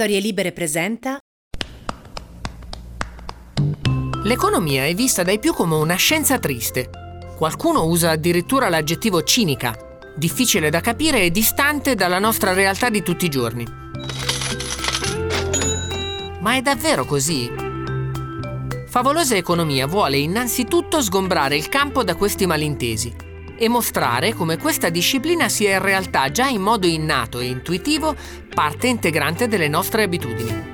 Storie Libere presenta L'economia è vista dai più come una scienza triste. Qualcuno usa addirittura l'aggettivo cinica, difficile da capire e distante dalla nostra realtà di tutti i giorni. Ma è davvero così? Favolosa Economia vuole innanzitutto sgombrare il campo da questi malintesi e mostrare come questa disciplina sia in realtà già in modo innato e intuitivo parte integrante delle nostre abitudini.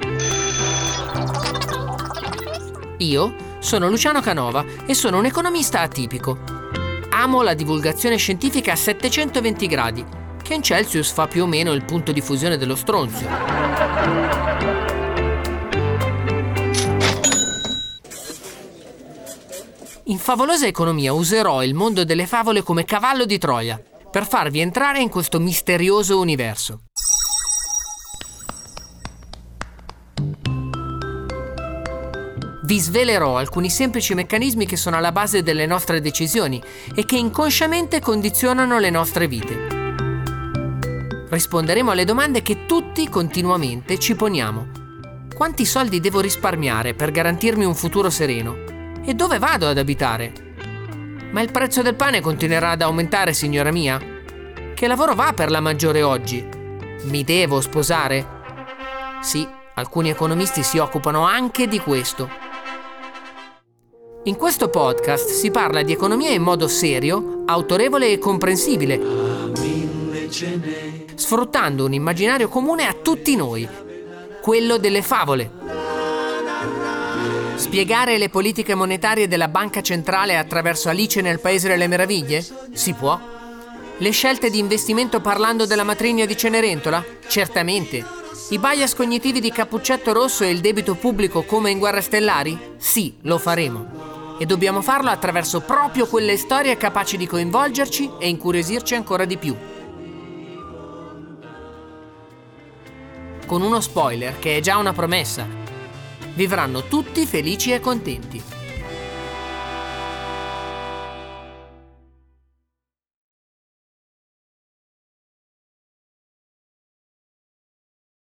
Io sono Luciano Canova e sono un economista atipico. Amo la divulgazione scientifica a 720 gradi, che in Celsius fa più o meno il punto di fusione dello stronzio. In Favolosa Economia userò il mondo delle favole come cavallo di Troia per farvi entrare in questo misterioso universo. Vi svelerò alcuni semplici meccanismi che sono alla base delle nostre decisioni e che inconsciamente condizionano le nostre vite. Risponderemo alle domande che tutti continuamente ci poniamo. Quanti soldi devo risparmiare per garantirmi un futuro sereno? E dove vado ad abitare? Ma il prezzo del pane continuerà ad aumentare, signora mia? Che lavoro va per la maggiore oggi? Mi devo sposare? Sì, alcuni economisti si occupano anche di questo. In questo podcast si parla di economia in modo serio, autorevole e comprensibile, sfruttando un immaginario comune a tutti noi, quello delle favole. Spiegare le politiche monetarie della Banca Centrale attraverso Alice nel Paese delle Meraviglie? Si può. Le scelte di investimento parlando della matrigna di Cenerentola? Certamente. I bias cognitivi di Cappuccetto Rosso e il debito pubblico come in Guerre Stellari? Sì, lo faremo. E dobbiamo farlo attraverso proprio quelle storie capaci di coinvolgerci e incuriosirci ancora di più. Con uno spoiler che è già una promessa vivranno tutti felici e contenti.